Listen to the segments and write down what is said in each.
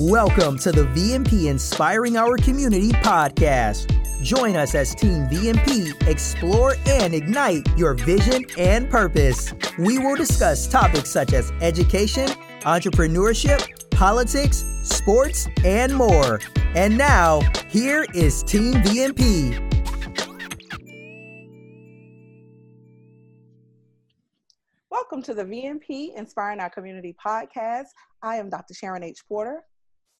Welcome to the VMP Inspiring Our Community podcast. Join us as Team VMP explore and ignite your vision and purpose. We will discuss topics such as education, entrepreneurship, politics, sports, and more. And now, here is Team VMP. Welcome to the VMP Inspiring Our Community podcast. I am Dr. Sharon H. Porter.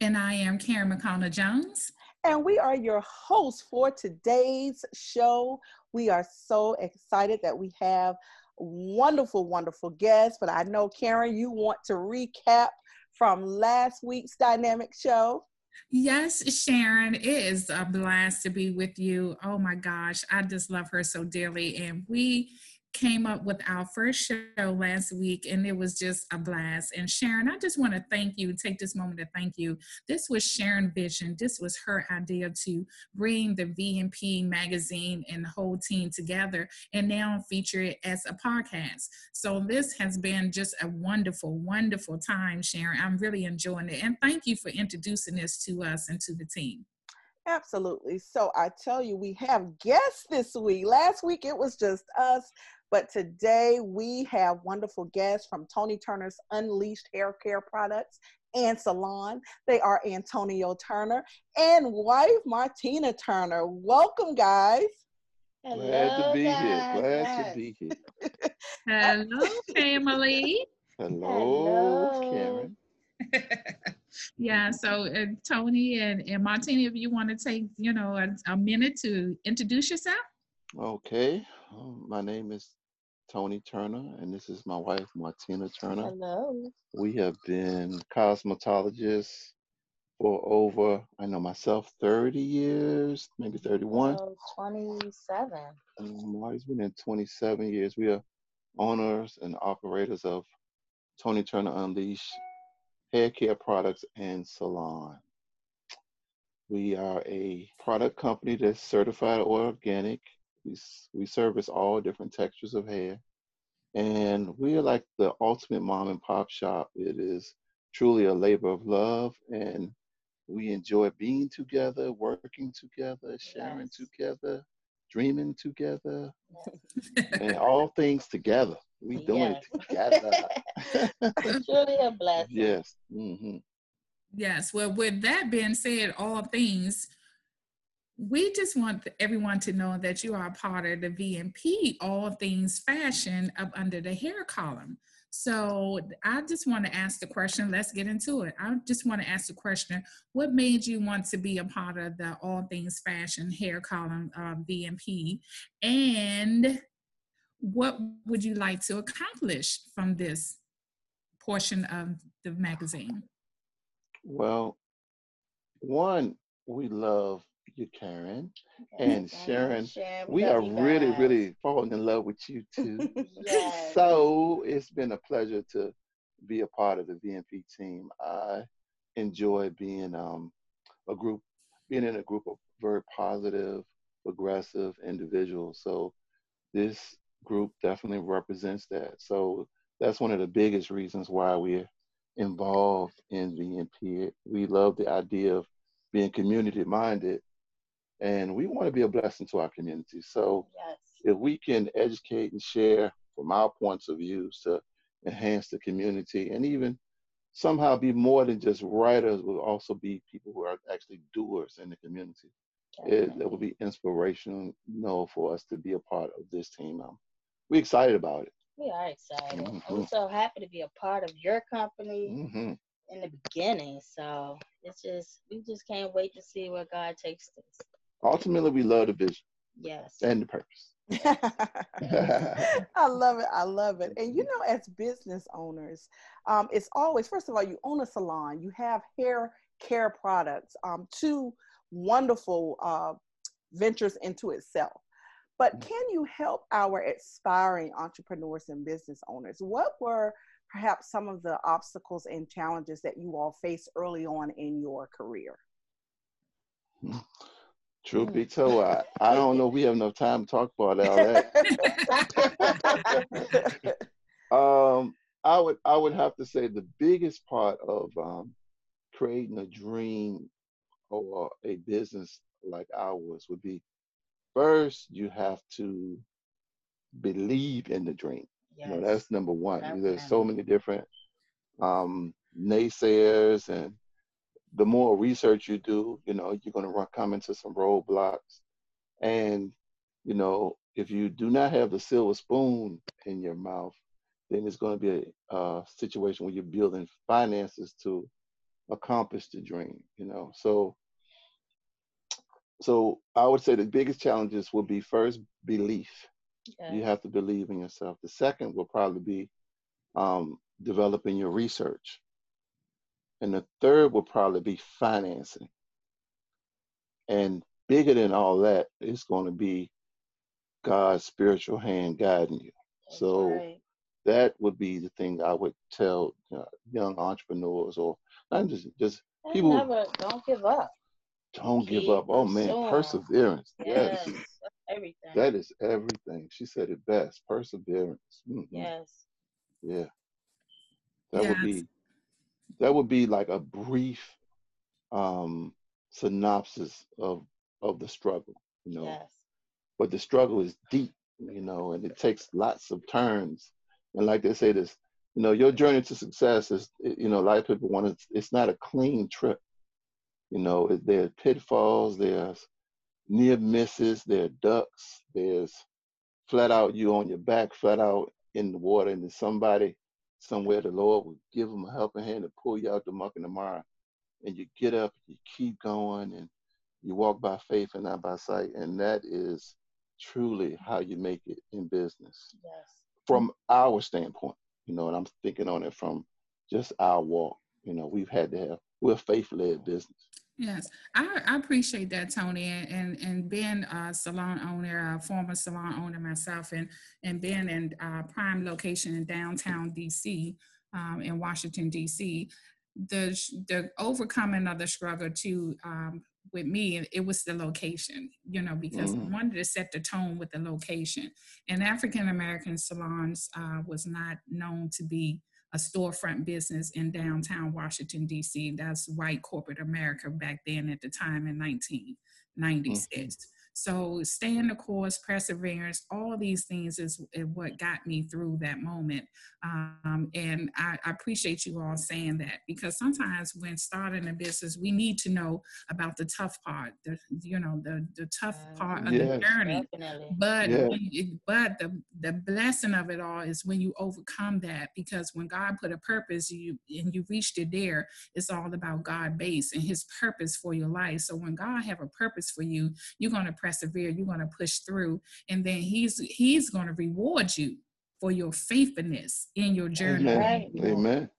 And I am Karen McConnell Jones. And we are your hosts for today's show. We are so excited that we have wonderful, wonderful guests. But I know, Karen, you want to recap from last week's dynamic show. Yes, Sharon, it is a blast to be with you. Oh my gosh, I just love her so dearly. And we came up with our first show last week and it was just a blast. And Sharon, I just want to thank you, take this moment to thank you. This was Sharon Vision. This was her idea to bring the VMP magazine and the whole team together and now feature it as a podcast. So this has been just a wonderful, wonderful time, Sharon. I'm really enjoying it. And thank you for introducing this to us and to the team. Absolutely. So I tell you, we have guests this week. Last week it was just us. But today we have wonderful guests from Tony Turner's Unleashed Hair Care Products and Salon. They are Antonio Turner and wife Martina Turner. Welcome, guys. Hello, Glad to be guys. here. Glad to be here. Hello, family. Hello, Hello. Karen. yeah, so uh, Tony and, and Martina, if you want to take, you know, a, a minute to introduce yourself. Okay. Um, my name is Tony Turner, and this is my wife, Martina Turner. Hello. We have been cosmetologists for over, I know myself, 30 years, maybe 31. Oh, 27. Um, I've been in 27 years. We are owners and operators of Tony Turner Unleashed Hair Care Products and Salon. We are a product company that's certified organic we, we service all different textures of hair. And we are like the ultimate mom and pop shop. It is truly a labor of love. And we enjoy being together, working together, sharing yes. together, dreaming together, and all things together. We doing yes. it together. It's truly a blessing. Yes. Mm-hmm. Yes. Well, with that being said, all things we just want everyone to know that you are a part of the VMP, all things fashion, up under the hair column. So I just want to ask the question. Let's get into it. I just want to ask the question: What made you want to be a part of the all things fashion hair column um, of VMP, and what would you like to accomplish from this portion of the magazine? Well, one, we love you, Karen. And Sharon, Sharon we are really, really falling in love with you too. yes. So it's been a pleasure to be a part of the VMP team. I enjoy being um, a group, being in a group of very positive, progressive individuals. So this group definitely represents that. So that's one of the biggest reasons why we're involved in VMP. We love the idea of being community minded and we want to be a blessing to our community. So yes. if we can educate and share from our points of views to enhance the community and even somehow be more than just writers, we'll also be people who are actually doers in the community. It, it will be inspirational you know, for us to be a part of this team. Um, we're excited about it. We are excited. Mm-hmm. I'm so happy to be a part of your company mm-hmm. in the beginning. So it's just we just can't wait to see where God takes us ultimately we love the vision yes. and the purpose. I love it. I love it. And you know as business owners um, it's always first of all you own a salon. You have hair care products um, two wonderful uh, ventures into itself. But mm. can you help our aspiring entrepreneurs and business owners? What were perhaps some of the obstacles and challenges that you all faced early on in your career? Hmm. Truth be told, I, I don't know we have enough time to talk about all that. um, I would I would have to say the biggest part of um, creating a dream or a business like ours would be first you have to believe in the dream. Yes. You know, that's number one. There's so many different um, naysayers, and the more research you do, you know, you're going to run, come into some roadblocks. And, you know, if you do not have the silver spoon in your mouth, then it's going to be a, a situation where you're building finances to accomplish the dream, you know. So, so I would say the biggest challenges will be first belief. You have to believe in yourself. The second will probably be um, developing your research. And the third will probably be financing. And bigger than all that is going to be God's spiritual hand guiding you. That's so right. that would be the thing I would tell uh, young entrepreneurs or not just just people. Never, don't give up. Don't Keep give up. Oh man, perseverance. Yes. yes. Everything. That is everything. She said it best. Perseverance. Mm-hmm. Yes. Yeah. That yes. would be that would be like a brief um synopsis of of the struggle, you know. Yes. But the struggle is deep, you know, and it takes lots of turns. And like they say this, you know, your journey to success is, you know, a lot of people want to, it's not a clean trip. You know, there are pitfalls, there's near misses, there are ducks, there's flat out you on your back, flat out in the water, and then somebody somewhere the Lord will give them a helping hand to pull you out the muck and the mire. And you get up, you keep going, and you walk by faith and not by sight. And that is truly how you make it in business. Yes. From our standpoint, you know, and I'm thinking on it from just our walk. You know, we've had to have, we're a faith led business. Yes, I, I, appreciate that, Tony, and and being a salon owner, a former salon owner myself, and and being in a prime location in downtown DC, um, in Washington D.C. The the overcoming of the struggle to um, with me, it was the location, you know, because mm-hmm. I wanted to set the tone with the location. And African American salons uh, was not known to be a storefront business in downtown Washington, D.C. That's white corporate America back then at the time in 1996. Mm-hmm. So staying the course, perseverance, all these things is, is what got me through that moment. Um, and I, I, appreciate you all saying that because sometimes when starting a business, we need to know about the tough part, the you know the the tough part of yes. the journey. Definitely. But yeah. but the the blessing of it all is when you overcome that because when God put a purpose, you and you reached it there, it's all about God base and His purpose for your life. So when God have a purpose for you, you're gonna persevere, you're going to push through, and then he's he's going to reward you for your faithfulness in your journey. Amen. Amen.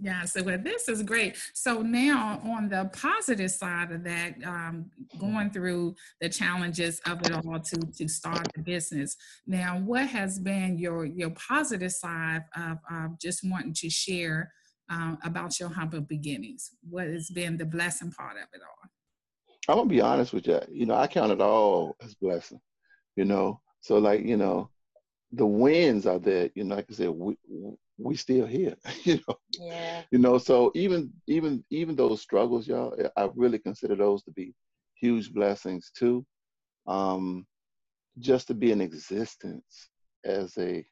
yeah, so well, this is great. So now, on the positive side of that, um, going through the challenges of it all to to start the business. Now, what has been your your positive side of, of just wanting to share um, about your humble beginnings? What has been the blessing part of it all? I'm gonna be honest with you. You know, I count it all as blessing. You know, so like you know, the wins are there. You know, like I said, we we still here. you know. Yeah. You know, so even even even those struggles, y'all, I really consider those to be huge blessings too. Um, just to be in existence as a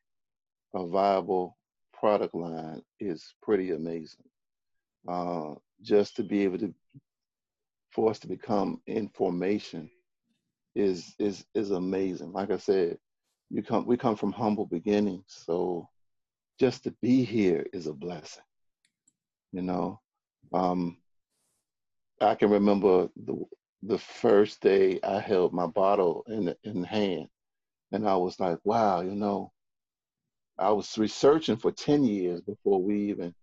a viable product line is pretty amazing. Uh, just to be able to for us to become in formation is is is amazing. Like I said, you come we come from humble beginnings, so just to be here is a blessing. You know, um, I can remember the the first day I held my bottle in in hand, and I was like, wow, you know, I was researching for ten years before we even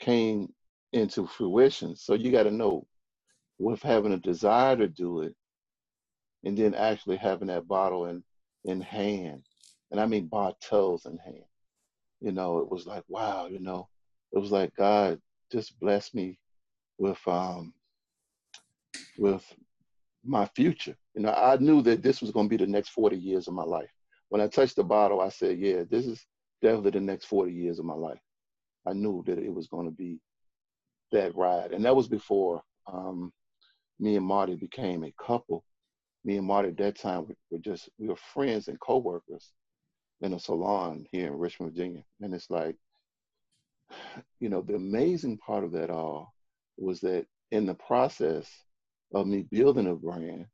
came into fruition. So you got to know with having a desire to do it and then actually having that bottle in in hand. And i mean bottles in hand. You know it was like wow you know it was like god just blessed me with um with my future. You know i knew that this was going to be the next 40 years of my life. When i touched the bottle i said yeah this is definitely the next 40 years of my life. I knew that it was going to be that ride, and that was before um, me and Marty became a couple. Me and Marty at that time we were just we were friends and co-workers in a salon here in Richmond, Virginia. And it's like, you know, the amazing part of that all was that in the process of me building a brand,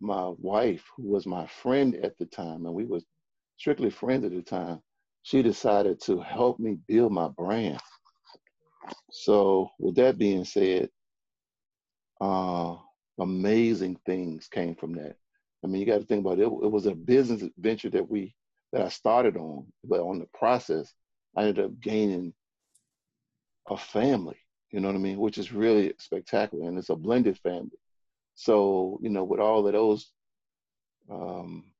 my wife, who was my friend at the time, and we was strictly friends at the time, she decided to help me build my brand. So with that being said, uh, amazing things came from that. I mean, you got to think about it. It was a business venture that we that I started on, but on the process, I ended up gaining a family. You know what I mean? Which is really spectacular, and it's a blended family. So you know, with all of those um,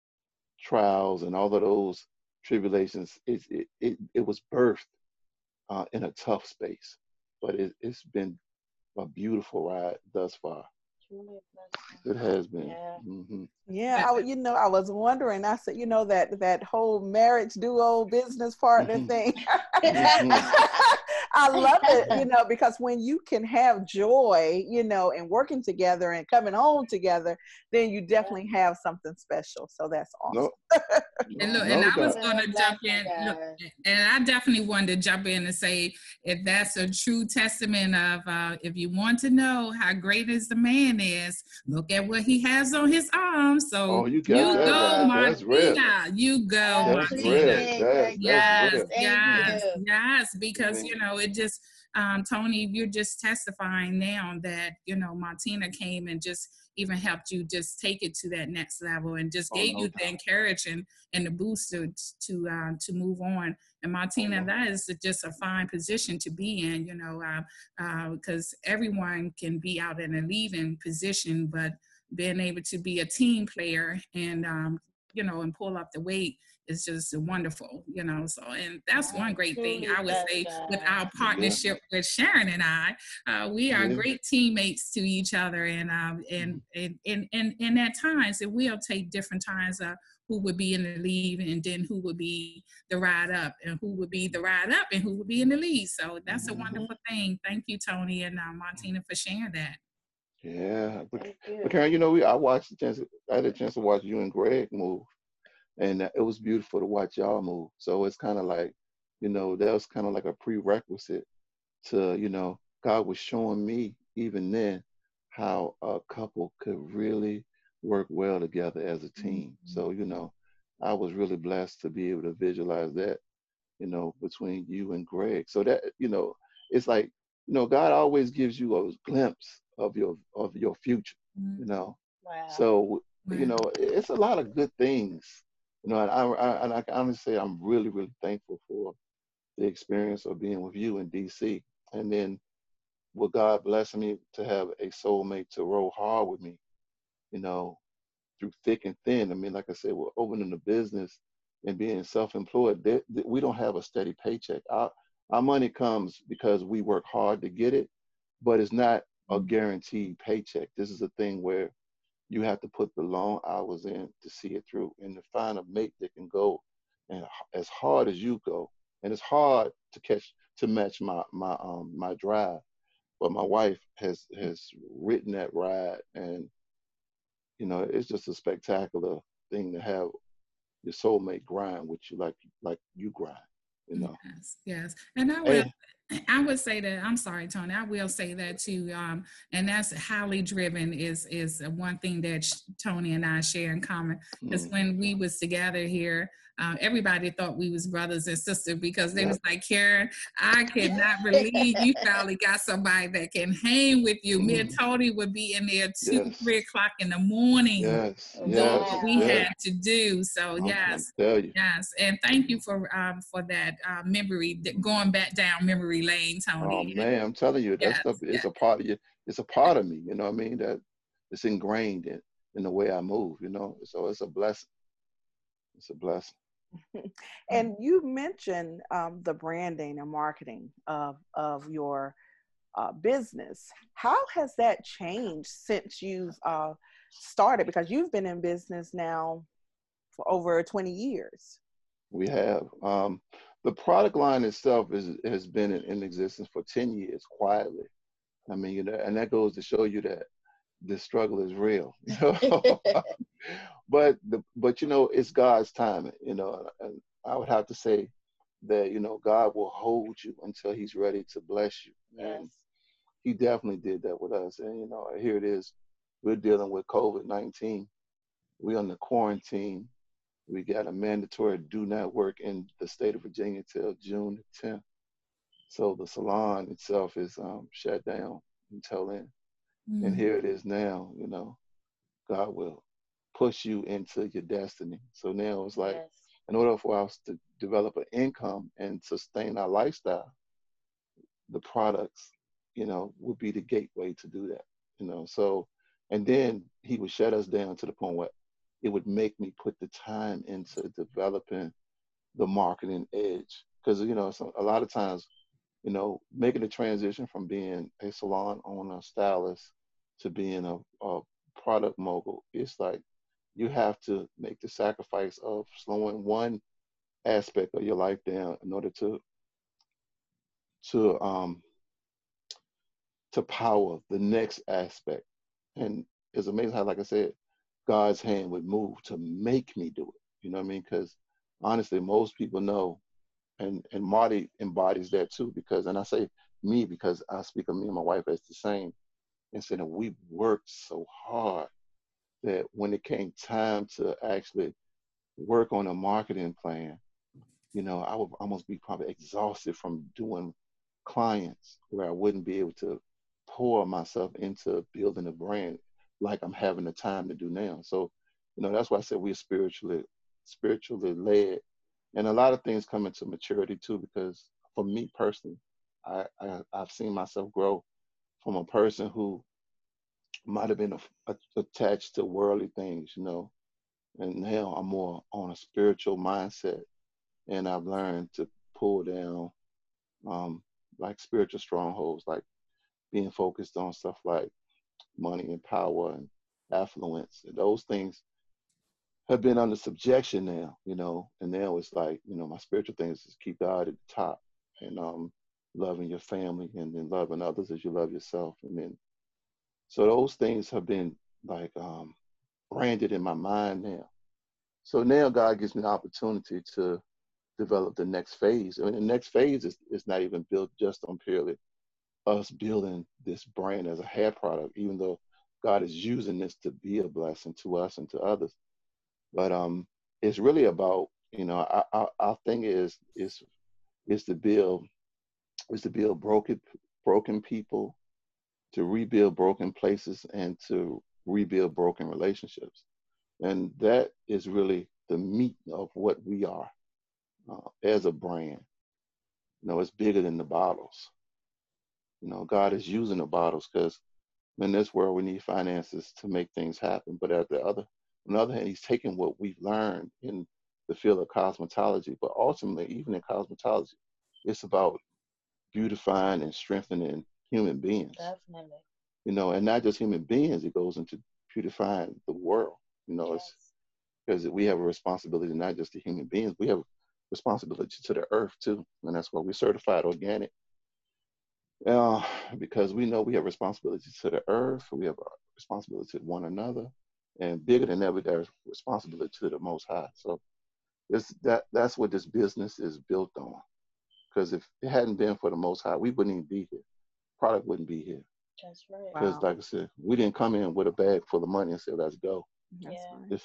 trials and all of those tribulations, it it it, it was birthed uh, in a tough space, but it, it's been a beautiful ride thus far. It has been. Yeah. Mm-hmm. yeah, I, you know, I was wondering. I said, you know, that that whole marriage duo business partner mm-hmm. thing. mm-hmm. I love it, you know, because when you can have joy, you know, and working together and coming home together, then you definitely have something special. So that's awesome. No. And look, and I was gonna jump in, look, and I definitely wanted to jump in and say if that's a true testament of uh, if you want to know how great is the man is, look at what he has on his arm. So oh, you, you go, Martina. You go, Martina. Yes, yes, yes, because you. know it just um, Tony, you're just testifying now that you know Martina came and just even helped you just take it to that next level and just oh, gave no you the encouragement and the boost to to, uh, to move on. And Martina, oh, that is just a fine position to be in, you know, because uh, uh, everyone can be out in a leading position, but being able to be a team player and um, you know and pull up the weight is just wonderful, you know. So, and that's one great thing I would say with our partnership yeah. with Sharon and I. Uh, we are yeah. great teammates to each other, and um, and, and and and and at times it will take different times. Uh, who would be in the lead and then who would be the ride up and who would be the ride up and who would be in the lead. So that's a mm-hmm. wonderful thing. Thank you, Tony and uh, Martina, for sharing that. Yeah, but, but Karen, you know, we I watched the chance. I had a chance to watch you and Greg move, and it was beautiful to watch y'all move. So it's kind of like, you know, that was kind of like a prerequisite to, you know, God was showing me even then how a couple could really work well together as a team. Mm-hmm. So, you know, I was really blessed to be able to visualize that, you know, between you and Greg. So that, you know, it's like, you know, God always gives you a glimpse of your of your future, mm-hmm. you know. Wow. So, you know, it's a lot of good things you know, and I, I, and I can honestly say I'm really, really thankful for the experience of being with you in DC. And then with God blessing me to have a soulmate to roll hard with me, you know, through thick and thin. I mean, like I said, we're opening a business and being self-employed. They, they, we don't have a steady paycheck. Our, our money comes because we work hard to get it, but it's not a mm-hmm. guaranteed paycheck. This is a thing where you have to put the long hours in to see it through and to find a mate that can go and as hard as you go. And it's hard to catch to match my my um my drive. But my wife has has written that ride and you know, it's just a spectacular thing to have your soulmate grind with you like like you grind, you know. Yes, yes. And I will I would say that I'm sorry, Tony. I will say that too, um, and that's highly driven is is one thing that Tony and I share in common. Because mm. when we was together here, um, everybody thought we was brothers and sisters because they was like, Karen, I cannot believe you finally got somebody that can hang with you. Mm. Me and mm. Tony would be in there two, yes. three o'clock in the morning yes. doing yes. what we yes. had to do. So yes, yes, and thank you for um, for that uh, memory, going back down memory lane, Tony. Oh man, I'm telling you, that yes. stuff is a part of you. It's a part of me. You know what I mean? That it's ingrained in in the way I move. You know, so it's a blessing. It's a blessing. and you mentioned um, the branding and marketing of of your uh, business. How has that changed since you've uh, started? Because you've been in business now for over 20 years. We have. Um, the product line itself is has been in, in, existence for 10 years quietly. I mean, you know, and that goes to show you that the struggle is real. You know? but the but you know, it's God's timing, you know, and I would have to say that, you know, God will hold you until he's ready to bless you. Yes. He definitely did that with us. And you know, here it is. We're dealing with COVID 19. We're on the quarantine we got a mandatory do not work in the state of Virginia till June 10th. So the salon itself is um, shut down until then. Mm-hmm. And here it is now, you know, God will push you into your destiny. So now it's like, yes. in order for us to develop an income and sustain our lifestyle, the products, you know, would be the gateway to do that, you know. So, and then he would shut us down to the point where it would make me put the time into developing the marketing edge. Because, you know, so a lot of times, you know, making the transition from being a salon owner, stylist, to being a, a product mogul, it's like you have to make the sacrifice of slowing one aspect of your life down in order to to um to power the next aspect. And it's amazing how, like I said, God's hand would move to make me do it. You know what I mean? Because honestly, most people know, and and Marty embodies that too. Because and I say me because I speak of me and my wife as the same. And saying we worked so hard that when it came time to actually work on a marketing plan, you know, I would almost be probably exhausted from doing clients where I wouldn't be able to pour myself into building a brand like I'm having the time to do now. So, you know, that's why I said we're spiritually spiritually led. And a lot of things come into maturity too, because for me personally, I, I have seen myself grow from a person who might have been a, a, attached to worldly things, you know, and now I'm more on a spiritual mindset, and I've learned to pull down um, like spiritual strongholds, like being focused on stuff like money and power and affluence. And those things have been under subjection now, you know, and now it's like, you know, my spiritual things is keep God at the top and um loving your family and then loving others as you love yourself. And then so those things have been like um branded in my mind now. So now God gives me the opportunity to develop the next phase. I mean the next phase is, is not even built just on purely us building this brand as a hair product, even though God is using this to be a blessing to us and to others. But um, it's really about you know our, our, our thing is is is to build is to build broken broken people, to rebuild broken places, and to rebuild broken relationships, and that is really the meat of what we are uh, as a brand. You know, it's bigger than the bottles. You know, God is using the bottles because in this world we need finances to make things happen. But at the other, on the other hand, He's taking what we've learned in the field of cosmetology, but ultimately, even in cosmetology, it's about beautifying and strengthening human beings. Definitely. You know, and not just human beings; it goes into beautifying the world. You know, yes. it's because we have a responsibility not just to human beings, we have responsibility to the earth too, and that's why we're certified organic uh, because we know we have responsibility to the earth, we have a responsibility to one another, and bigger than ever, there's responsibility to the Most High. So, this that that's what this business is built on. Because if it hadn't been for the Most High, we wouldn't even be here. Product wouldn't be here. That's right. Because, wow. like I said, we didn't come in with a bag full of money and say, "Let's go." That's yeah. Right.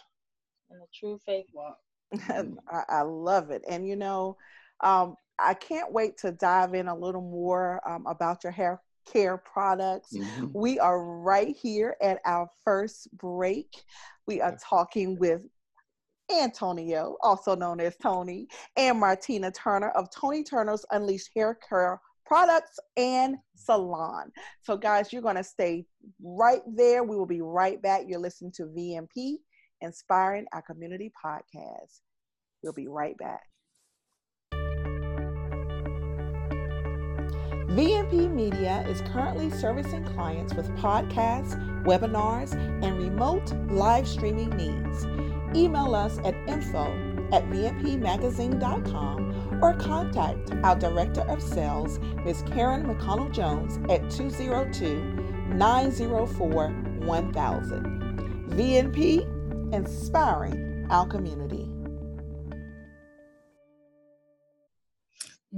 And a true faith walk. I, I love it, and you know, um, I can't wait to dive in a little more um, about your hair care products. Mm-hmm. We are right here at our first break. We are talking with Antonio, also known as Tony, and Martina Turner of Tony Turner's Unleashed Hair Care Products and Salon. So, guys, you're going to stay right there. We will be right back. You're listening to VMP, Inspiring Our Community Podcast. We'll be right back. VMP Media is currently servicing clients with podcasts, webinars, and remote live streaming needs. Email us at info at vmpmagazine.com or contact our Director of Sales, Ms. Karen McConnell Jones, at 202 904 1000. VMP, inspiring our community.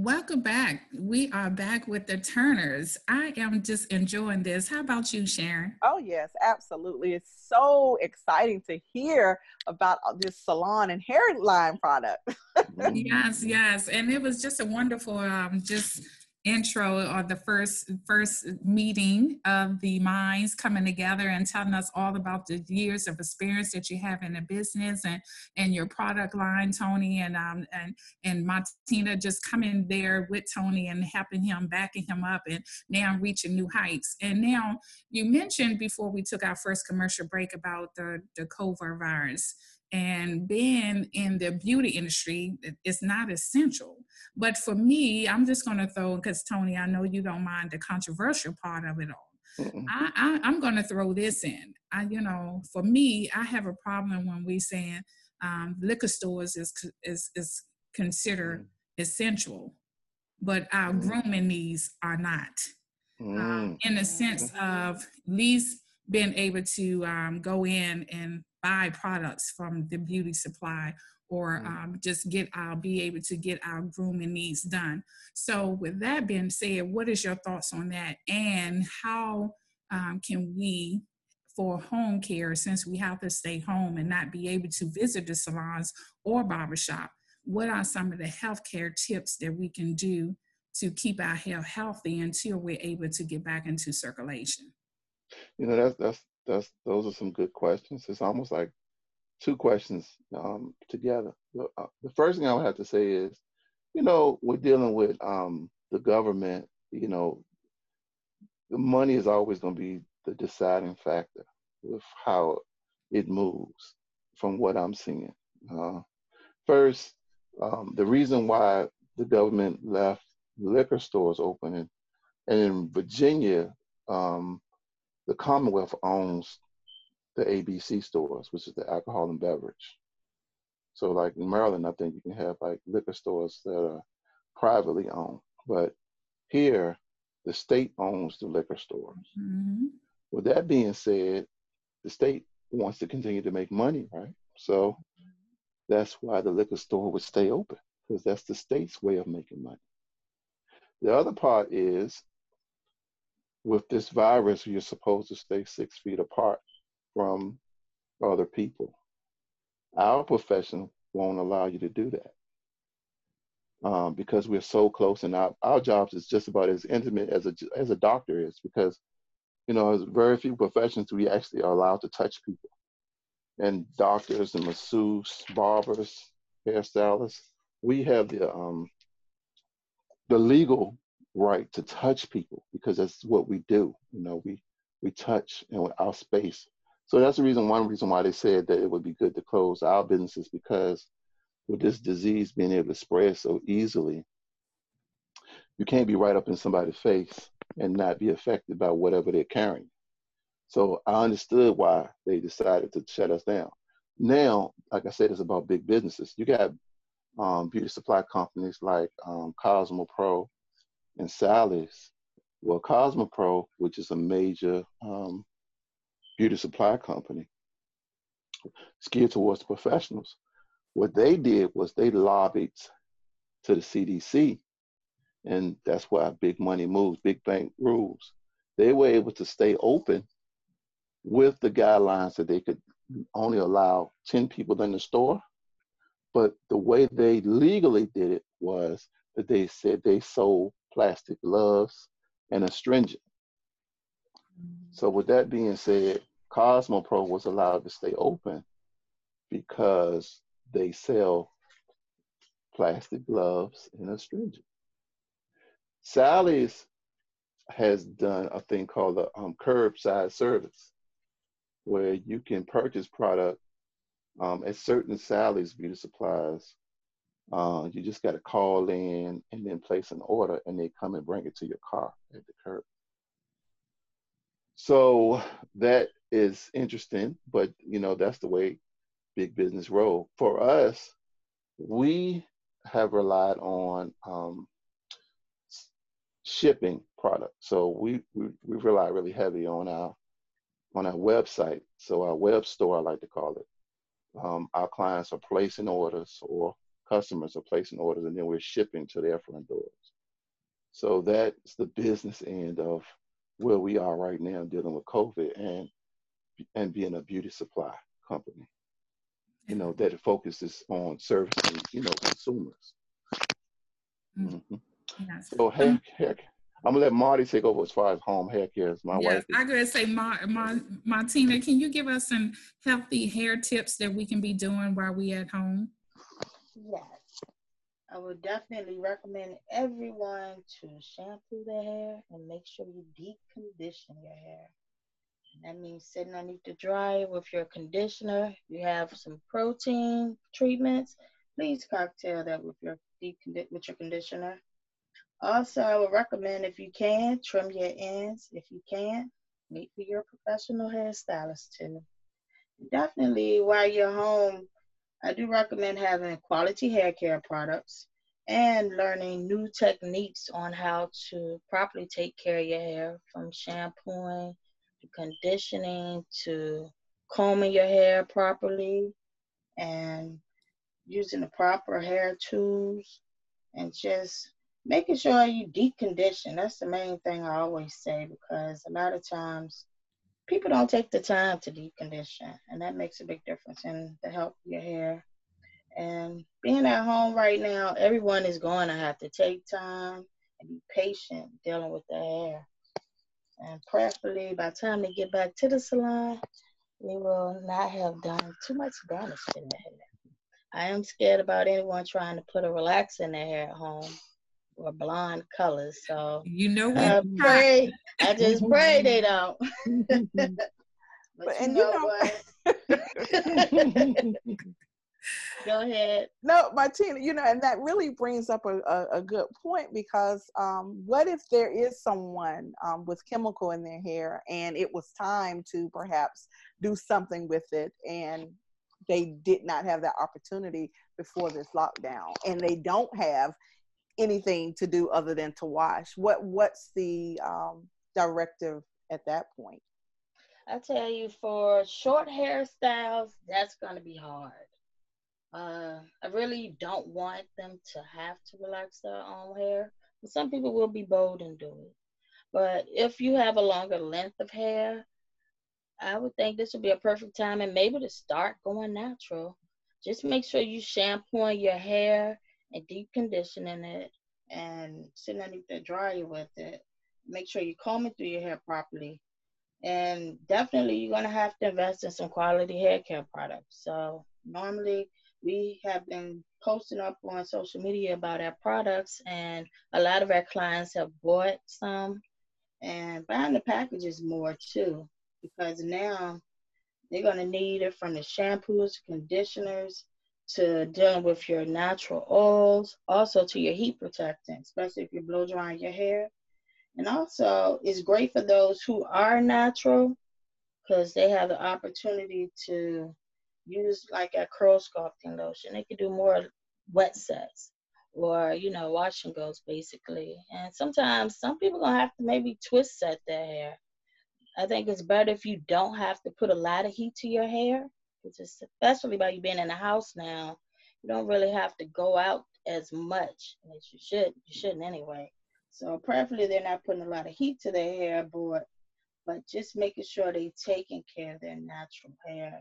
Welcome back. We are back with the Turners. I am just enjoying this. How about you, Sharon? Oh, yes, absolutely. It's so exciting to hear about this salon and hairline product. yes, yes. And it was just a wonderful, um, just intro or the first first meeting of the minds coming together and telling us all about the years of experience that you have in the business and and your product line tony and um and and martina just coming there with tony and helping him backing him up and now reaching new heights. And now you mentioned before we took our first commercial break about the the covid virus and being in the beauty industry is not essential. But for me, I'm just going to throw because Tony, I know you don't mind the controversial part of it all. I, I, am going to throw this in. I, you know, for me, I have a problem when we saying um, liquor stores is is is considered mm. essential, but our mm. grooming needs are not. Um, mm. In the sense of least being able to um, go in and buy products from the beauty supply or mm. um, just get our be able to get our grooming needs done. So with that being said what is your thoughts on that? And how um, can we for home care since we have to stay home and not be able to visit the salons or barbershop what are some of the healthcare tips that we can do to keep our hair healthy until we're able to get back into circulation? You know that's that's that's those are some good questions. It's almost like two questions um, together. The, uh, the, first thing I would have to say is, you know, we're dealing with um, the government. You know, the money is always going to be the deciding factor with how it moves. From what I'm seeing, uh, first, um, the reason why the government left liquor stores open, and, in Virginia, um, the Commonwealth owns the ABC stores, which is the alcohol and beverage. So, like in Maryland, I think you can have like liquor stores that are privately owned, but here, the state owns the liquor stores. Mm-hmm. With that being said, the state wants to continue to make money, right? So that's why the liquor store would stay open because that's the state's way of making money. The other part is with this virus, you're supposed to stay six feet apart from other people. Our profession won't allow you to do that um, because we're so close, and our, our jobs is just about as intimate as a as a doctor is because you know there's very few professions we actually are allowed to touch people, and doctors and masseuses, barbers, hairstylists, we have the um, the legal right to touch people because that's what we do. You know, we we touch in our space. So that's the reason, one reason why they said that it would be good to close our businesses because with this disease being able to spread so easily, you can't be right up in somebody's face and not be affected by whatever they're carrying. So I understood why they decided to shut us down. Now, like I said, it's about big businesses. You got um, beauty supply companies like um, Cosmo Pro, and Sally's. Well, Cosmopro, which is a major um, beauty supply company, geared towards professionals. What they did was they lobbied to the CDC, and that's why big money moves, big bank rules. They were able to stay open with the guidelines that they could only allow 10 people in the store. But the way they legally did it was that they said they sold plastic gloves, and astringent. So with that being said, Cosmo Pro was allowed to stay open because they sell plastic gloves and astringent. Sally's has done a thing called the um, curbside service, where you can purchase product um, at certain Sally's beauty supplies uh, you just got to call in and then place an order, and they come and bring it to your car at the curb. So that is interesting, but you know that's the way big business roll. For us, we have relied on um, shipping product. So we, we, we rely really heavy on our on our website. So our web store, I like to call it. Um, our clients are placing orders or customers are placing orders and then we're shipping to their front doors. So that's the business end of where we are right now dealing with COVID and and being a beauty supply company. You know, that focuses on servicing, you know, consumers. Mm-hmm. mm-hmm. Yes. So hair, hair, I'm gonna let Marty take over as far as home hair care. As my yes, wife. I'm gonna say, Ma, Ma, Martina, can you give us some healthy hair tips that we can be doing while we at home? Yes, I would definitely recommend everyone to shampoo their hair and make sure you deep condition your hair. That means sitting underneath the dryer with your conditioner. You have some protein treatments. Please cocktail that with your deep with your conditioner also, I would recommend if you can, trim your ends. If you can, meet with your professional hairstylist too. Definitely, while you're home, I do recommend having quality hair care products and learning new techniques on how to properly take care of your hair from shampooing to conditioning to combing your hair properly and using the proper hair tools and just making sure you deep condition. That's the main thing I always say because a lot of times people don't take the time to deep condition, and that makes a big difference in the health of your hair. And being at home right now, everyone is going to have to take time and be patient dealing with their hair. And prayerfully, by the time they get back to the salon, we will not have done too much damage to their hair. I am scared about anyone trying to put a relax in their hair at home or blonde colors. So you know we I pray. I just pray they don't. but, but and you know, you know what? Go ahead. No, Martina, you know, and that really brings up a, a, a good point because um, what if there is someone um, with chemical in their hair and it was time to perhaps do something with it and they did not have that opportunity before this lockdown and they don't have anything to do other than to wash. What what's the um, directive at that point? I tell you for short hairstyles that's to be hard. Uh, i really don't want them to have to relax their own hair some people will be bold and do it. But if you have a longer length of hair i would think this would be a perfect time and maybe to start going natural. Just make sure you shampooing your hair and deep conditioning it and sitting underneath the dryer with it. Make sure you comb it through your hair properly. And definitely you're gonna have to invest in some quality hair care products. So normally we have been posting up on social media about our products and a lot of our clients have bought some and buying the packages more too because now they're going to need it from the shampoos conditioners to dealing with your natural oils, also to your heat protectant, especially if you're blow drying your hair. And also, it's great for those who are natural because they have the opportunity to use like a curl sculpting lotion. They can do more wet sets or, you know, wash and goes basically. And sometimes some people gonna have to maybe twist set their hair. I think it's better if you don't have to put a lot of heat to your hair just especially by you being in the house now, you don't really have to go out as much as you should. You shouldn't anyway. So preferably they're not putting a lot of heat to their hair, but but just making sure they're taking care of their natural hair.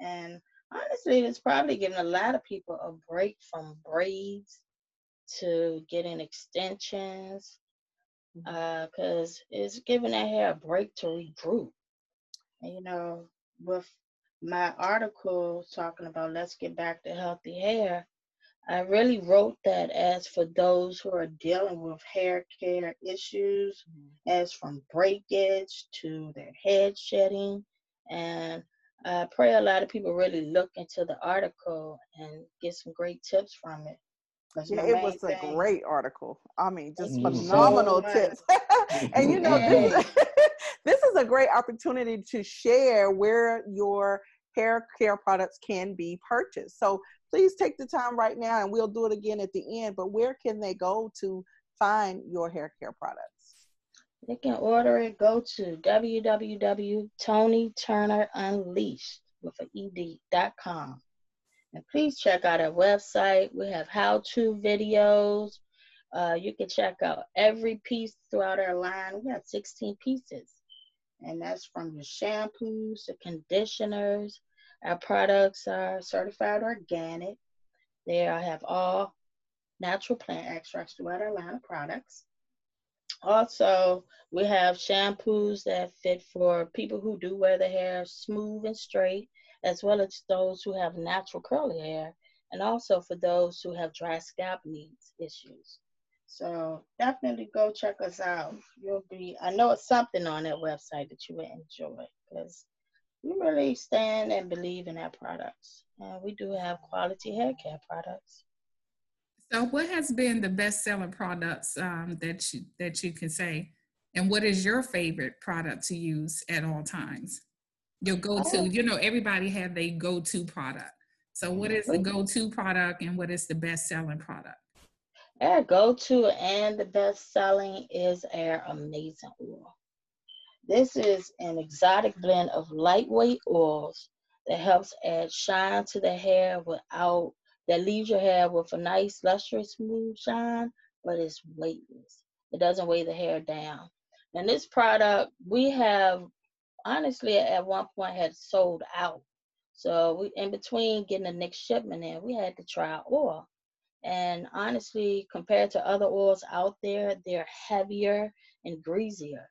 And honestly, it's probably giving a lot of people a break from braids to getting extensions because mm-hmm. uh, it's giving their hair a break to regroup. And, you know, with my article talking about let's get back to healthy hair, I really wrote that as for those who are dealing with hair care issues, mm-hmm. as from breakage to their head shedding. And I pray a lot of people really look into the article and get some great tips from it. Yeah, it was thing, a great article. I mean, just phenomenal so tips. and you know, this is, this is a great opportunity to share where your hair care products can be purchased. So please take the time right now and we'll do it again at the end. But where can they go to find your hair care products? They can order it. Go to www.tonyturnerunleashed with an ed.com. And please check out our website. We have how-to videos. Uh, you can check out every piece throughout our line. We have 16 pieces. And that's from your shampoos, the conditioners. Our products are certified organic. They have all natural plant extracts throughout our line of products. Also, we have shampoos that fit for people who do wear the hair smooth and straight, as well as those who have natural curly hair, and also for those who have dry scalp needs issues. So definitely go check us out. You'll be, I know it's something on that website that you will enjoy because we really stand and believe in our products. And we do have quality hair care products. So, what has been the best selling products um, that you that you can say, and what is your favorite product to use at all times? Your go-to. Oh. You know, everybody have a go-to product. So, what is the go-to product, and what is the best selling product? Our go-to and the best selling is our Amazing Oil. This is an exotic blend of lightweight oils that helps add shine to the hair without that leaves your hair with a nice, lustrous, smooth shine, but it's weightless. It doesn't weigh the hair down. And this product, we have honestly at one point had sold out. So we in between getting the next shipment in, we had to try oil. And honestly, compared to other oils out there, they're heavier and greasier.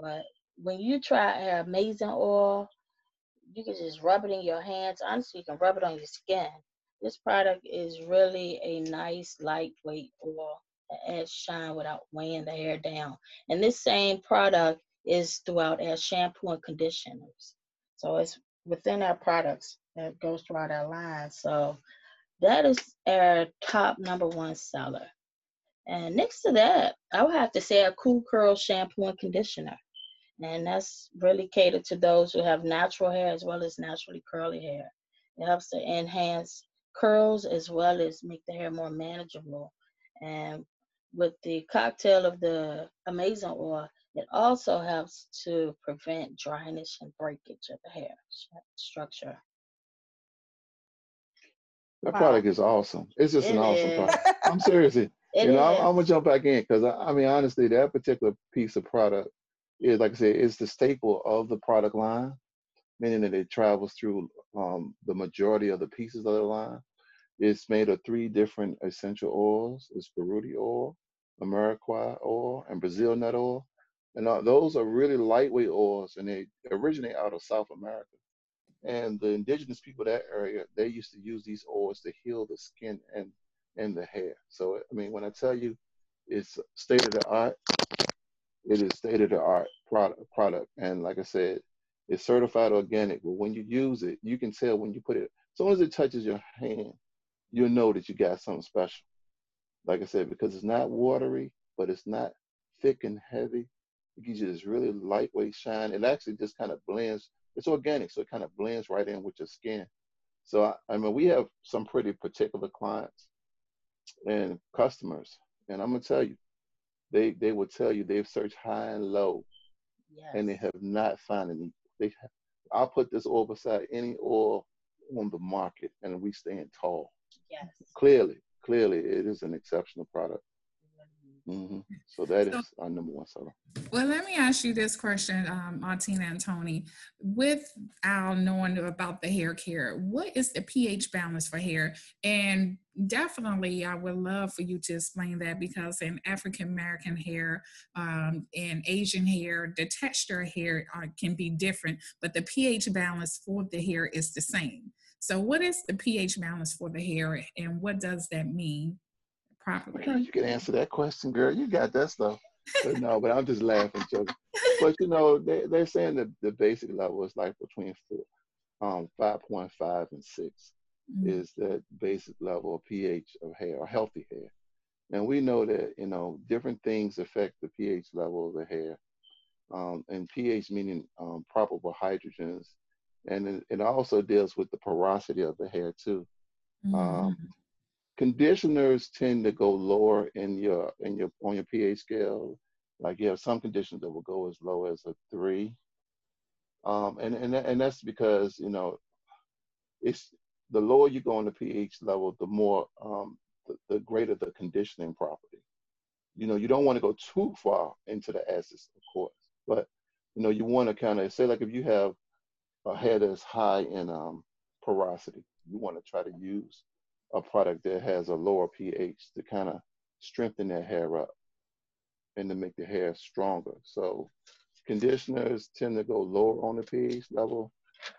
But when you try our amazing oil, you can just rub it in your hands. Honestly, you can rub it on your skin. This product is really a nice lightweight oil that adds shine without weighing the hair down. And this same product is throughout our shampoo and conditioners. So it's within our products that goes throughout our line. So that is our top number one seller. And next to that, I would have to say a Cool Curl shampoo and conditioner. And that's really catered to those who have natural hair as well as naturally curly hair. It helps to enhance curls as well as make the hair more manageable. And with the cocktail of the amazing oil, it also helps to prevent dryness and breakage of the hair structure. That product is awesome. It's just it an awesome is. product. I'm serious. you know, I'm, I'm, gonna jump back in because I, I, mean, honestly, that particular piece of product is, like I said, it's the staple of the product line, meaning that it travels through um, the majority of the pieces of the line. It's made of three different essential oils. It's Buriti oil, Ameriquai oil, and Brazil nut oil. And uh, those are really lightweight oils, and they originate out of South America. And the indigenous people that area, they used to use these oils to heal the skin and and the hair. So I mean, when I tell you it's state of the art, it is state of the art product. Product, and like I said, it's certified organic. But when you use it, you can tell when you put it. As soon as it touches your hand, you'll know that you got something special. Like I said, because it's not watery, but it's not thick and heavy. It gives you this really lightweight shine. It actually just kind of blends. It's organic, so it kind of blends right in with your skin. So I, I mean, we have some pretty particular clients and customers, and I'm gonna tell you, they they will tell you they've searched high and low, yes. and they have not found any. They, I'll put this oil beside any oil on the market, and we stand tall. Yes. Clearly, clearly, it is an exceptional product. Mm-hmm. So that so, is our number one seller. Well, let me ask you this question, um, Martina and Tony. With our knowing about the hair care, what is the pH balance for hair? And definitely, I would love for you to explain that because in African American hair um, and Asian hair, the texture of hair are, can be different, but the pH balance for the hair is the same. So, what is the pH balance for the hair, and what does that mean properly? You can answer that question, girl. You got that stuff. But no, but I'm just laughing, joking. But you know, they they're saying that the basic level is like between four, um, 5.5 and 6 mm-hmm. is that basic level of pH of hair, or healthy hair. And we know that you know different things affect the pH level of the hair, um, and pH meaning um, probable hydrogens and it, it also deals with the porosity of the hair too. Mm-hmm. Um, conditioners tend to go lower in your in your on your pH scale. Like you have some conditioners that will go as low as a three, um, and and and that's because you know it's the lower you go on the pH level, the more um, the, the greater the conditioning property. You know, you don't want to go too far into the acids, of course, but you know, you want to kind of say like if you have a hair that's high in um, porosity, you want to try to use a product that has a lower pH to kind of strengthen that hair up and to make the hair stronger. So conditioners tend to go lower on the pH level.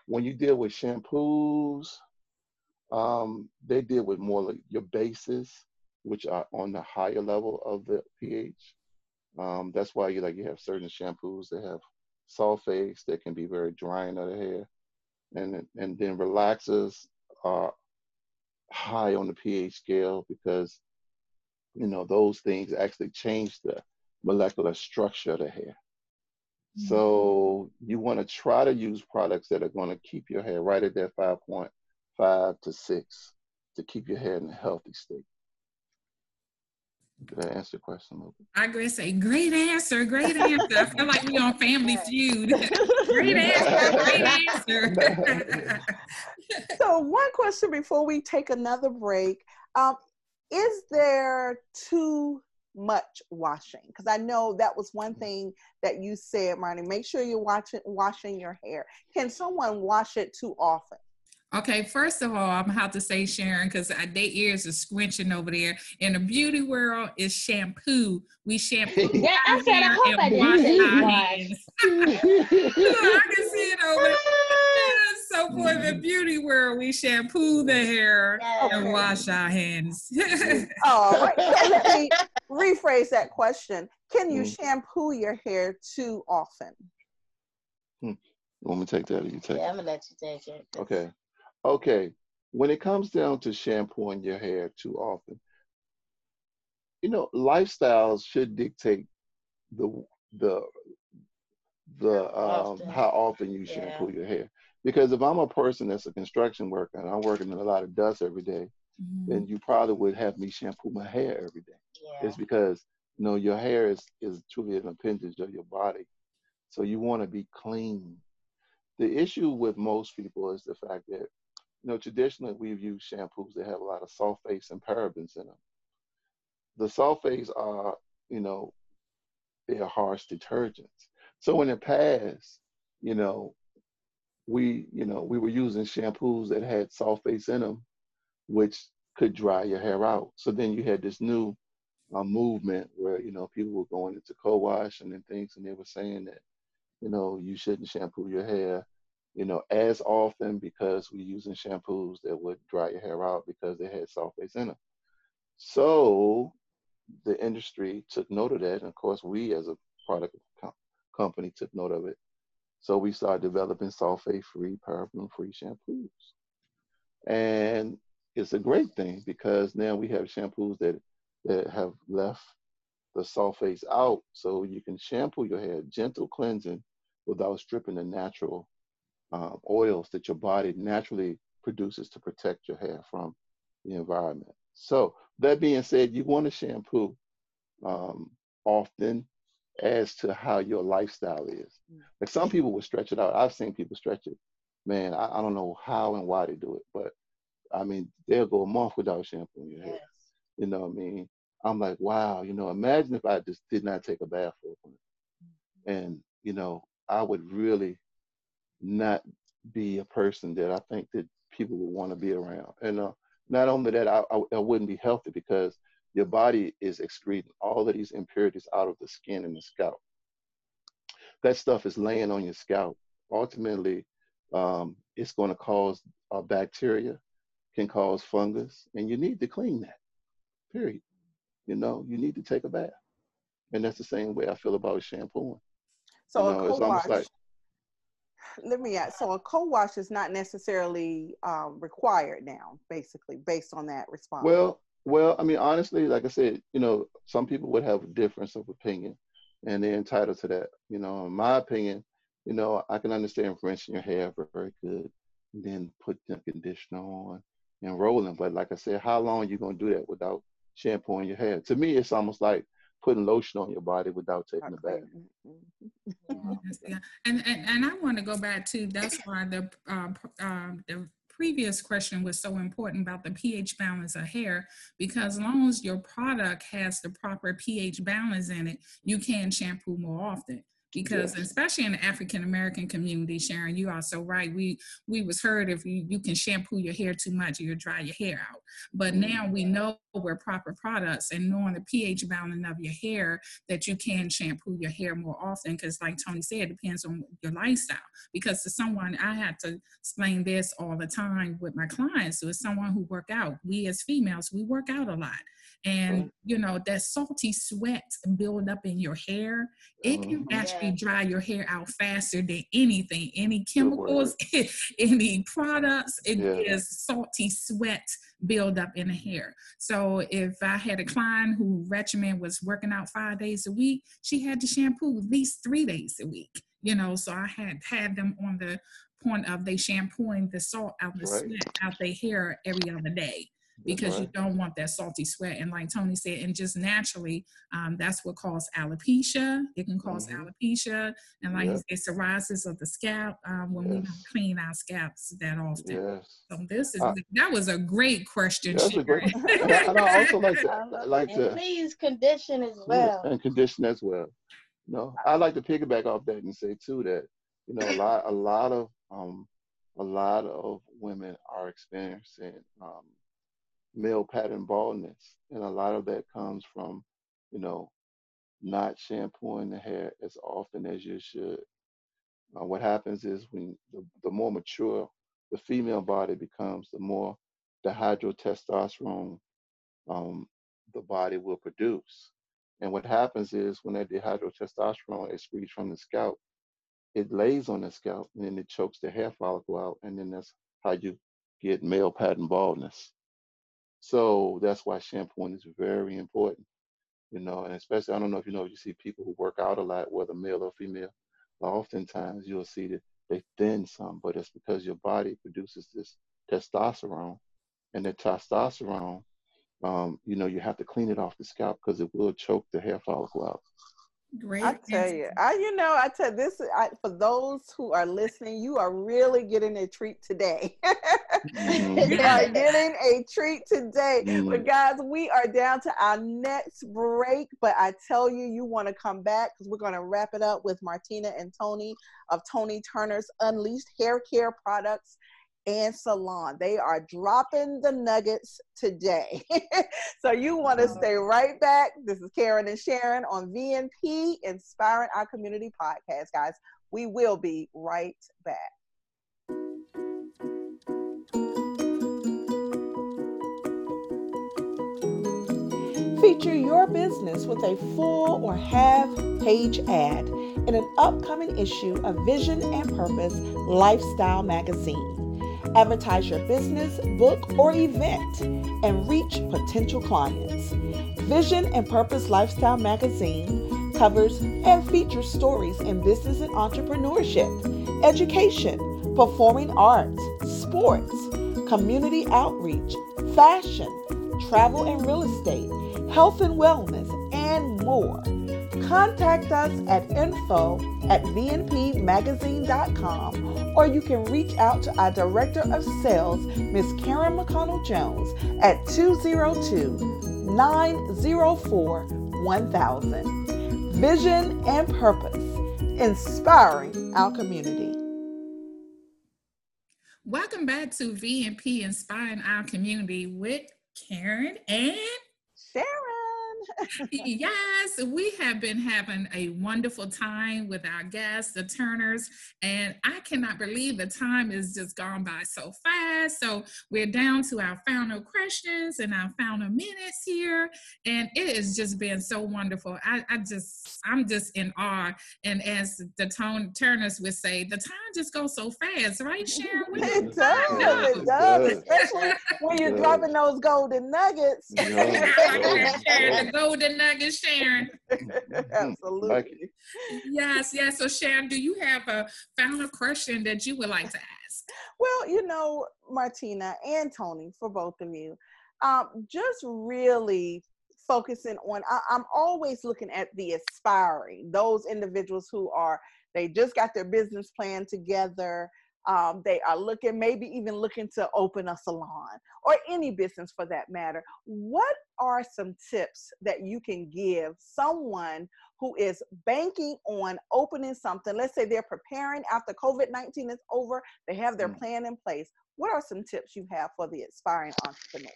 When you deal with shampoos, um, they deal with more like your bases, which are on the higher level of the pH. Um, that's why you like you have certain shampoos that have sulfates that can be very drying of the hair, and and then relaxers are high on the pH scale because you know those things actually change the molecular structure of the hair. Mm-hmm. So you want to try to use products that are going to keep your hair right at that 5.5 to 6 to keep your hair in a healthy state. Did I answer your question? I going to say, great answer, great answer. I feel like we're on Family Feud. great answer, great answer. so one question before we take another break. Um, is there too much washing? Because I know that was one thing that you said, Marnie. Make sure you're watching, washing your hair. Can someone wash it too often? Okay, first of all, I'm gonna have to say Sharon because their ears are squinching over there. In the beauty world, is shampoo. We shampoo. yeah, I said I hope I didn't I can see it over there. So for the mm-hmm. beauty world, we shampoo the hair yes. and wash our hands. All right. So let me rephrase that question. Can you mm. shampoo your hair too often? Hmm. You want me to take that or you take yeah, it? I'm gonna let you take it. Okay. Okay, when it comes down to shampooing your hair too often, you know, lifestyles should dictate the the the um, often. how often you shampoo yeah. your hair. Because if I'm a person that's a construction worker and I'm working in a lot of dust every day, mm-hmm. then you probably would have me shampoo my hair every day. Yeah. It's because you know your hair is is truly an appendage of your body, so you want to be clean. The issue with most people is the fact that you know, traditionally we've used shampoos that have a lot of sulfates and parabens in them. The sulfates are, you know, they're harsh detergents. So in the past, you know, we, you know, we were using shampoos that had sulfates in them, which could dry your hair out. So then you had this new uh, movement where, you know, people were going into co-wash and things, and they were saying that, you know, you shouldn't shampoo your hair you know, as often because we're using shampoos that would dry your hair out because they had sulfates in them. So the industry took note of that. And of course, we as a product com- company took note of it. So we started developing sulfate free, paraben free shampoos. And it's a great thing because now we have shampoos that, that have left the sulfates out so you can shampoo your hair, gentle cleansing without stripping the natural uh, oils that your body naturally produces to protect your hair from the environment. So that being said, you want to shampoo um, often as to how your lifestyle is. Mm. Like some people will stretch it out. I've seen people stretch it. Man, I, I don't know how and why they do it, but I mean, they'll go a month without shampooing your hair. Yes. You know what I mean? I'm like, wow, you know, imagine if I just did not take a bath for a minute. Mm-hmm. And, you know, I would really not be a person that I think that people would want to be around. And uh, not only that, I, I, I, wouldn't be healthy because your body is excreting all of these impurities out of the skin and the scalp. That stuff is laying on your scalp. Ultimately, um, it's going to cause uh, bacteria, can cause fungus, and you need to clean that. Period. You know, you need to take a bath, and that's the same way I feel about shampooing. So you know, it's almost like let me ask. So a co-wash is not necessarily um, required now, basically, based on that response. Well, well, I mean, honestly, like I said, you know, some people would have a difference of opinion, and they're entitled to that. You know, in my opinion, you know, I can understand rinsing your hair very good, then put the conditioner on and rolling. But like I said, how long are you gonna do that without shampooing your hair? To me, it's almost like putting lotion on your body without taking a bath. Yes, yeah. And, and and I want to go back to that's why the um, um, the previous question was so important about the pH balance of hair because as long as your product has the proper pH balance in it, you can shampoo more often because yes. especially in the African American community, Sharon, you are so right. We we was heard if you, you can shampoo your hair too much, you'll dry your hair out. But mm-hmm. now we know we're proper products and knowing the pH balance of your hair that you can shampoo your hair more often because like Tony said, it depends on your lifestyle. Because to someone I had to explain this all the time with my clients, so it's someone who work out. We as females, we work out a lot and you know that salty sweat build up in your hair it can mm-hmm. actually dry your hair out faster than anything any chemicals any products it yeah. is salty sweat build up in the hair so if i had a client who regimen was working out five days a week she had to shampoo at least three days a week you know so i had had them on the point of they shampooing the salt out the right. sweat out their hair every other day because right. you don't want that salty sweat. And like Tony said, and just naturally, um, that's what causes alopecia. It can because mm-hmm. alopecia and like yep. it's psoriasis of the scalp um, when yes. we don't clean our scalps that often. Yes. So this is uh, that was a great question. That's a great, and I also like to like to please condition as well. And condition as well. You know, I like to piggyback off that and say too that you know a lot a lot of um a lot of women are experiencing um, male pattern baldness. And a lot of that comes from, you know, not shampooing the hair as often as you should. Uh, what happens is when the, the more mature the female body becomes, the more dihydrotestosterone um, the body will produce. And what happens is when that dihydrotestosterone excretes from the scalp, it lays on the scalp and then it chokes the hair follicle out. And then that's how you get male pattern baldness. So that's why shampooing is very important, you know, and especially, I don't know if you know, you see people who work out a lot, whether male or female, oftentimes you'll see that they thin some, but it's because your body produces this testosterone and the testosterone, um, you know, you have to clean it off the scalp because it will choke the hair follicle out. Great. I tell you, I you know, I tell this I, for those who are listening, you are really getting a treat today. mm-hmm. you are getting a treat today. Mm-hmm. But guys, we are down to our next break. But I tell you, you want to come back because we're going to wrap it up with Martina and Tony of Tony Turner's Unleashed Hair Care Products and salon. They are dropping the nuggets today. so you want to stay right back. This is Karen and Sharon on VMP Inspiring Our Community podcast, guys. We will be right back. Feature your business with a full or half page ad in an upcoming issue of Vision and Purpose Lifestyle Magazine. Advertise your business, book, or event and reach potential clients. Vision and Purpose Lifestyle Magazine covers and features stories in business and entrepreneurship, education, performing arts, sports, community outreach, fashion, travel and real estate, health and wellness, and more. Contact us at info at vnpmagazine.com or you can reach out to our Director of Sales, Ms. Karen McConnell Jones, at 202 904 1000. Vision and purpose, inspiring our community. Welcome back to VMP Inspiring Our Community with Karen and Sharon yes, we have been having a wonderful time with our guests, the Turners, and I cannot believe the time has just gone by so fast. So we're down to our final questions and our final minutes here, and it has just been so wonderful. I, I just, I'm just in awe. And as the tone Turners would say, the time just goes so fast, right, Sharon? it does, it does, especially when you're dropping those golden nuggets. Yeah. Golden nugget, Sharon. Absolutely. yes, yes. So, Sharon, do you have a final question that you would like to ask? Well, you know, Martina and Tony, for both of you, um, just really focusing on I, i'm always looking at the aspiring those individuals who are they just got their business plan together um, they are looking maybe even looking to open a salon or any business for that matter what are some tips that you can give someone who is banking on opening something let's say they're preparing after covid-19 is over they have their mm. plan in place what are some tips you have for the aspiring entrepreneur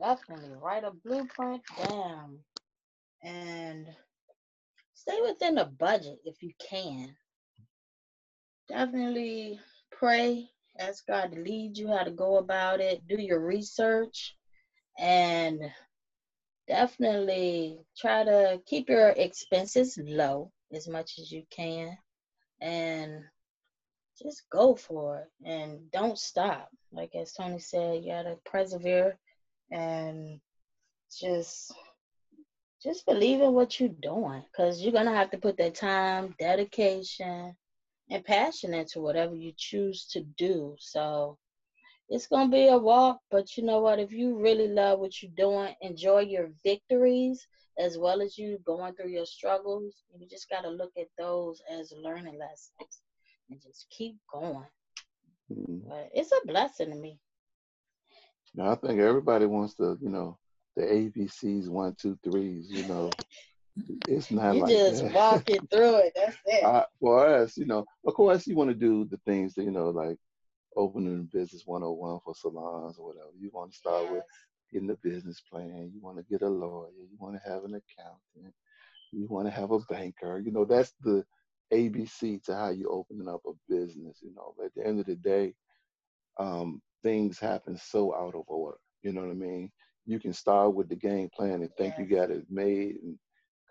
definitely write a blueprint down and stay within the budget if you can. Definitely pray, ask God to lead you how to go about it, do your research, and definitely try to keep your expenses low as much as you can and just go for it and don't stop. Like as Tony said, you gotta persevere and just just believe in what you're doing because you're gonna have to put that time dedication and passion into whatever you choose to do so it's gonna be a walk but you know what if you really love what you're doing enjoy your victories as well as you going through your struggles you just got to look at those as learning lessons and just keep going mm-hmm. but it's a blessing to me now, I think everybody wants to, you know, the ABCs, one, two, threes, you know. It's not you like just that. walking through it. That's it. Uh, for us, you know, of course, you want to do the things that, you know, like opening business 101 for salons or whatever. You want to start yes. with getting a business plan. You want to get a lawyer. You want to have an accountant. You want to have a banker. You know, that's the ABC to how you opening up a business. You know, but at the end of the day, um, things happen so out of order. You know what I mean? You can start with the game plan and think you got it made, and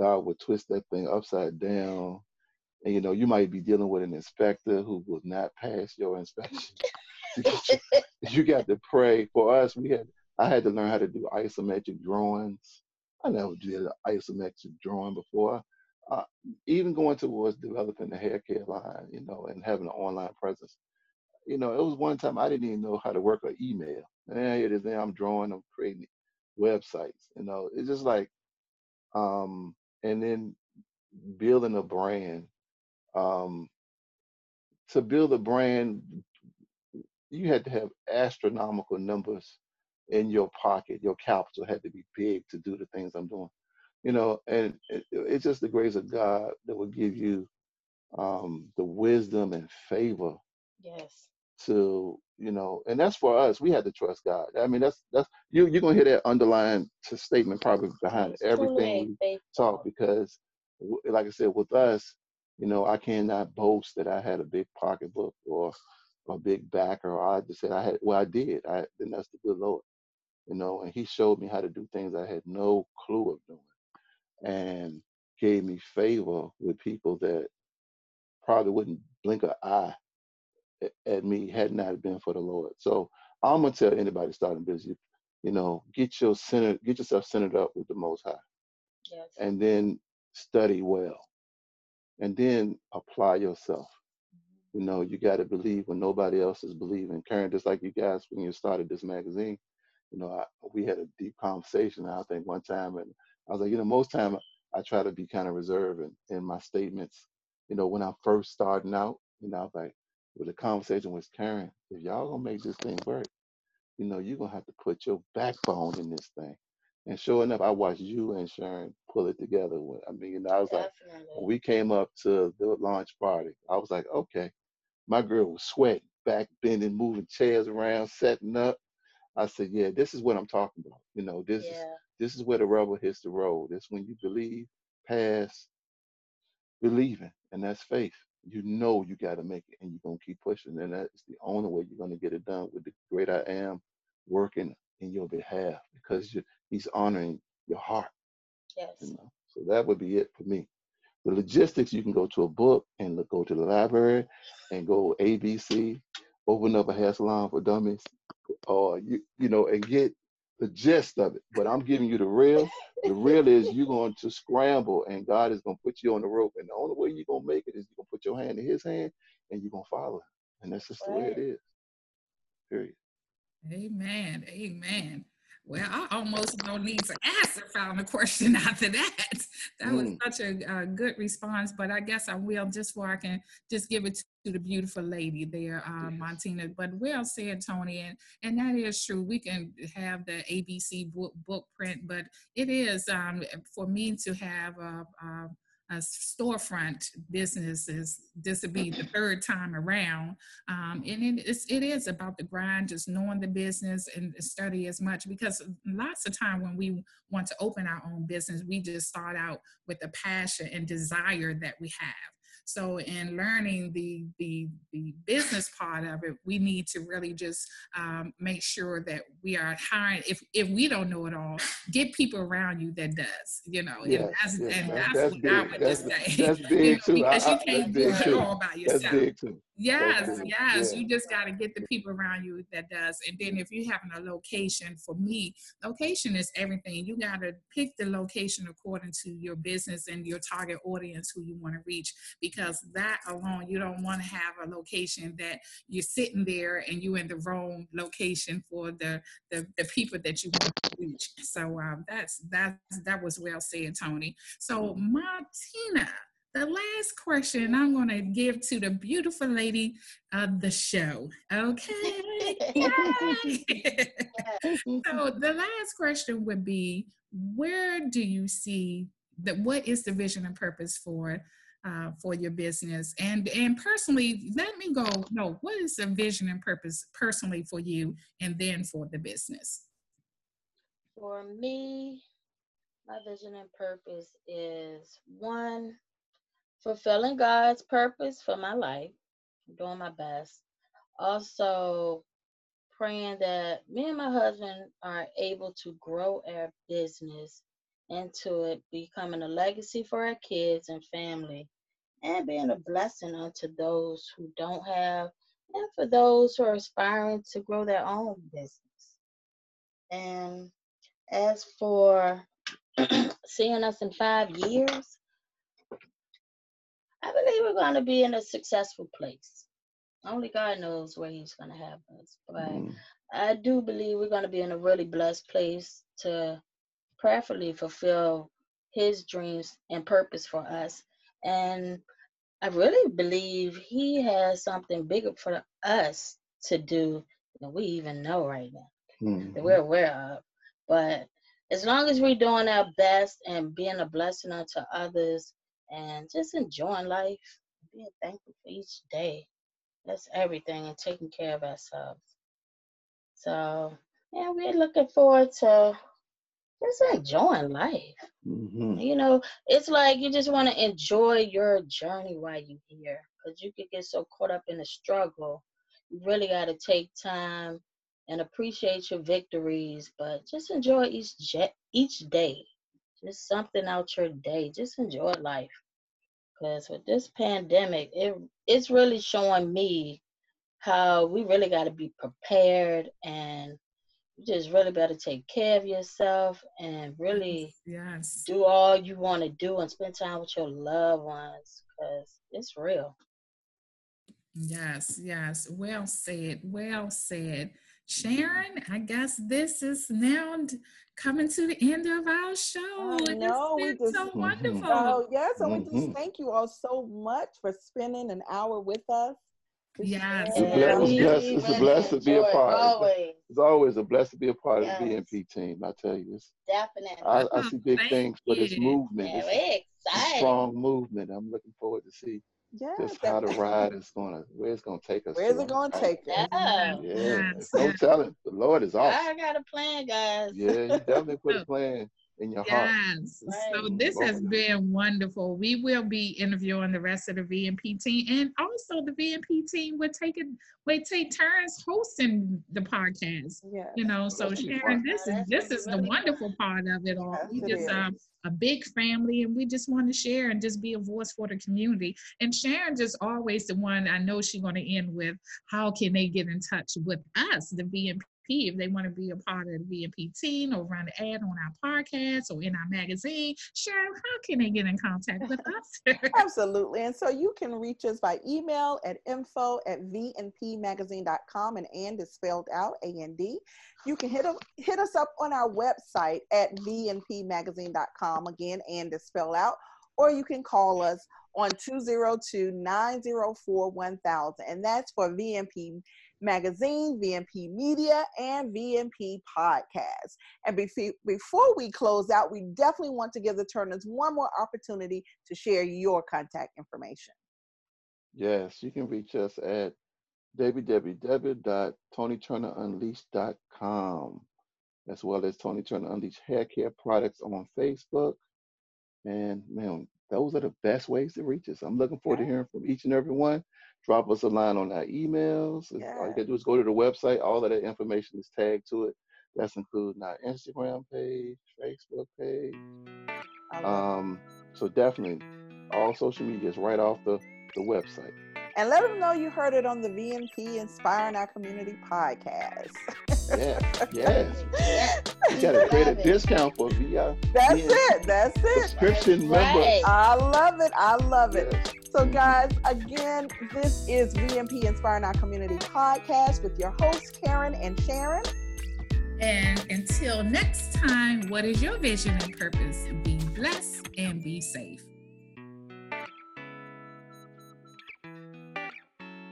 God would twist that thing upside down. And you know, you might be dealing with an inspector who will not pass your inspection. you got to pray. For us, we had I had to learn how to do isometric drawings. I never did an isometric drawing before. Uh, even going towards developing the hair care line, you know, and having an online presence you know, it was one time I didn't even know how to work an email. And here it is, now I'm drawing, I'm creating websites. You know, it's just like, um, and then building a brand. Um, to build a brand, you had to have astronomical numbers in your pocket. Your capital had to be big to do the things I'm doing. You know, and it, it's just the grace of God that will give you um, the wisdom and favor yes to you know and that's for us. We had to trust god. I mean that's that's you you're gonna hear that underlying statement probably behind everything we talk because like i said with us you know i cannot boast that i had a big pocketbook or a big backer i just said i had well i did. I then that's the good lord you know and he showed me how to do things i had no clue of doing and gave me favor with people that probably wouldn't blink an eye at me had not been for the Lord. So I'm gonna tell anybody starting business, you know, get your center, get yourself centered up with the Most High, yes. and then study well, and then apply yourself. Mm-hmm. You know, you got to believe when nobody else is believing. Karen, just like you guys when you started this magazine, you know, I, we had a deep conversation. I think one time, and I was like, you know, most time I try to be kind of reserved in, in my statements. You know, when I'm first starting out, you know, I was like, with the conversation with Karen, if y'all gonna make this thing work, you know, you're gonna have to put your backbone in this thing. And sure enough, I watched you and Sharon pull it together. I mean, you know, I was Definitely. like, when we came up to the launch party, I was like, okay, my girl was sweating, back bending, moving chairs around, setting up. I said, yeah, this is what I'm talking about. You know, this yeah. is this is where the rubber hits the road. This when you believe, pass, believing, and that's faith you know you got to make it and you're going to keep pushing. And that's the only way you're going to get it done with the great I am working in your behalf because you, he's honoring your heart. Yes. You know? So that would be it for me. The logistics, you can go to a book and look, go to the library and go ABC, open up a hair salon for dummies, or you you know, and get the gist of it. But I'm giving you the real. The real is you're going to scramble and God is going to put you on the rope. And the only way you're going to make it is you're put your hand in his hand and you're to follow him. And that's just right. the way it is. Period. Amen. Amen. Well, I almost don't need to ask the final question after that. That mm. was such a, a, good response, but I guess I will just so I can just give it to the beautiful lady there, uh, yes. Montina. But well said, Tony, and, and that is true. We can have the ABC book, book print, but it is um, for me to have a, a uh, storefront businesses. This will be the third time around, um, and it is, it is about the grind, just knowing the business and study as much. Because lots of time when we want to open our own business, we just start out with the passion and desire that we have. So in learning the the the business part of it, we need to really just um, make sure that we are hiring. If if we don't know it all, get people around you that does. You know, yes, and that's, yes, and that's, that's what big. I would that's, just say. That's big you know, too. Because I, you can't do it all by yourself. That's big too. Yes, yes. Yeah. You just got to get the people around you that does. And then if you're having a location, for me, location is everything. You got to pick the location according to your business and your target audience who you want to reach. Because that alone, you don't want to have a location that you're sitting there and you're in the wrong location for the the, the people that you want to reach. So um, that's that that was well said, Tony. So Martina the last question I'm going to give to the beautiful lady of the show. Okay. so the last question would be where do you see that what is the vision and purpose for uh, for your business and and personally let me go no what is the vision and purpose personally for you and then for the business for me my vision and purpose is one fulfilling God's purpose for my life, doing my best. Also, praying that me and my husband are able to grow our business into it becoming a legacy for our kids and family and being a blessing unto those who don't have and for those who are aspiring to grow their own business. And as for seeing us in five years, I believe we're going to be in a successful place. Only God knows where He's going to have us. But mm. I do believe we're going to be in a really blessed place to prayerfully fulfill His dreams and purpose for us. And I really believe He has something bigger for us to do than we even know right now, mm. that we're aware of. But as long as we're doing our best and being a blessing unto others, and just enjoying life, being thankful for each day. That's everything, and taking care of ourselves. So, yeah, we're looking forward to just enjoying life. Mm-hmm. You know, it's like you just want to enjoy your journey while you're here because you could get so caught up in the struggle. You really got to take time and appreciate your victories, but just enjoy each each day just something out your day. Just enjoy life. Because with this pandemic, it it's really showing me how we really got to be prepared and you just really better take care of yourself and really yes. do all you want to do and spend time with your loved ones because it's real. Yes, yes. Well said. Well said. Sharon, I guess this is now coming to the end of our show. No, we just so wonderful. Oh, yes, and mm-hmm. we just thank you all so much for spending an hour with us. Yes, it's a, bless, it's, a blessing to be a part. Always. It's always a blessing to be a part yes. of the VMP team. I tell you, it's, definitely. I, I see big things for this movement. Yeah, it's, a, strong movement. I'm looking forward to see yeah, just how the ride is gonna where it's gonna take us. Where's it gonna take us? Yeah, yeah. no telling. The Lord is awesome. I got a plan, guys. Yeah, you definitely put a plan in your heart. Yes. So this has been wonderful. We will be interviewing the rest of the VMP team, and also the VMP team will take it. We take turns hosting the podcast. Yeah. You know, so Sharon, this is this is the wonderful part of it all. Yes, we just um a big family and we just want to share and just be a voice for the community. And Sharon just always the one I know she's going to end with how can they get in touch with us, the VMP if they want to be a part of the VMP team or run an ad on our podcast or in our magazine, Sharon, how can they get in contact with us? Absolutely. And so you can reach us by email at info at vnpmagazine.com and and is spelled out A-N-D. You can hit, hit us up on our website at vnpmagazine.com. Again, and is spelled out. Or you can call us on 202 904 1000. And that's for VMP Magazine, VMP Media, and VMP Podcast. And before we close out, we definitely want to give the Turners one more opportunity to share your contact information. Yes, you can reach us at www.tonyturnerunleashed.com as well as Tony Turner Unleashed Hair Care Products on Facebook. And man, those are the best ways to reach us. I'm looking forward to hearing from each and every one drop us a line on our emails. Yeah. All you gotta do is go to the website. All of that information is tagged to it. That's including our Instagram page, Facebook page. Um, so definitely all social media is right off the, the website. And let them know you heard it on the VMP Inspiring Our Community podcast. yes, yes. yes. You got to create a discount for VIA. Uh, that's it. That's it. Subscription member. I love it. I love it. So, guys, again, this is VMP Inspiring Our Community podcast with your hosts, Karen and Sharon. And until next time, what is your vision and purpose? Be blessed and be safe.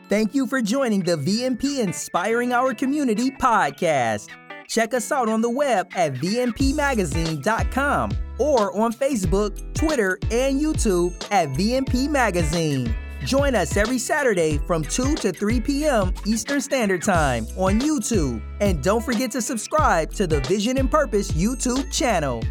Thank you for joining the VMP Inspiring Our Community podcast. Check us out on the web at vmpmagazine.com or on Facebook, Twitter, and YouTube at VMP Magazine. Join us every Saturday from 2 to 3 p.m. Eastern Standard Time on YouTube. And don't forget to subscribe to the Vision and Purpose YouTube channel.